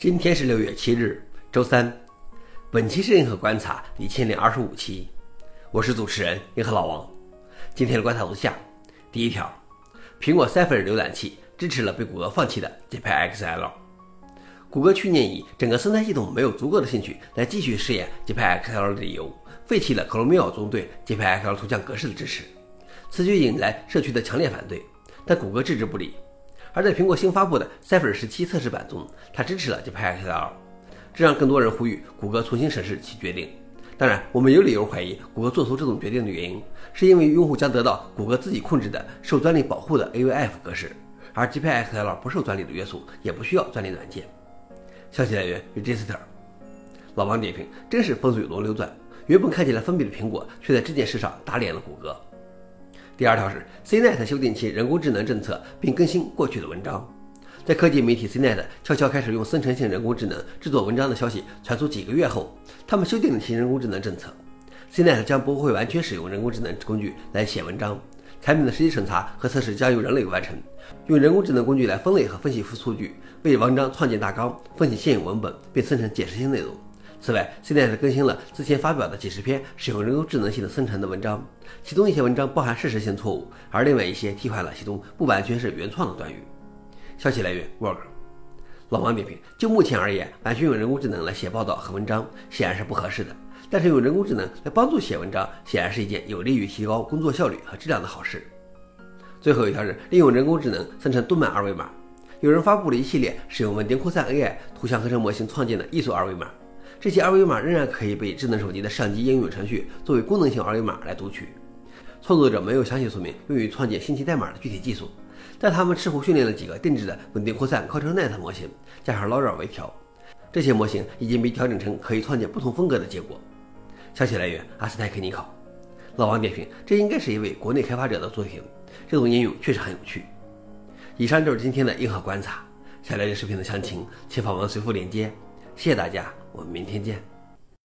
今天是六月七日，周三。本期是硬核观察第一千零二十五期，我是主持人银河老王。今天的观察如下：第一条，苹果 Safari 浏览器支持了被谷歌放弃的 Gepaxl。谷歌去年以整个生态系统没有足够的兴趣来继续试验 Gepaxl 的理由，废弃了 Chromium 中对 Gepaxl 图像格式的支持，此举引来社区的强烈反对，但谷歌置之不理。而在苹果新发布的 Safari 十七测试版中，它支持了 Jetpack XL，这让更多人呼吁谷歌重新审视其决定。当然，我们有理由怀疑谷歌做出这种决定的原因，是因为用户将得到谷歌自己控制的受专利保护的 AVF 格式，而 Jetpack XL 不受专利的约束，也不需要专利软件。消息来源：Register。老王点评：真是风水轮流转，原本看起来封闭的苹果，却在这件事上打脸了谷歌。第二条是 CNET 修订其人工智能政策，并更新过去的文章。在科技媒体 CNET 悄悄开始用生成性人工智能制作文章的消息传出几个月后，他们修订了其人工智能政策。CNET 将不会完全使用人工智能工具来写文章，产品的实际审查和测试将由人类完成。用人工智能工具来分类和分析数据，为文章创建大纲，分析现有文本，并生成解释性内容。此外，CNET 更新了之前发表的几十篇使用人工智能系统生成的文章，其中一些文章包含事实性错误，而另外一些替换了其中不完全是原创的短语。消息来源：Work。老王点评：就目前而言，完全用人工智能来写报道和文章显然是不合适的，但是用人工智能来帮助写文章，显然是一件有利于提高工作效率和质量的好事。最后一条是利用人工智能生成动漫二维码，有人发布了一系列使用稳定扩散 AI 图像合成模型创建的艺术二维码。这些二维码仍然可以被智能手机的相机应用程序作为功能性二维码来读取。创作者没有详细说明用于创建信息代码的具体技术，但他们似乎训练了几个定制的稳定扩散扩散 Net 模型，加上 LoRa 微调。这些模型已经被调整成可以创建不同风格的结果。消息来源：阿斯泰克尼考。老王点评：这应该是一位国内开发者的作品，这种应用确实很有趣。以上就是今天的硬核观察。想了解视频的详情，请访问随附链接。谢谢大家，我们明天见。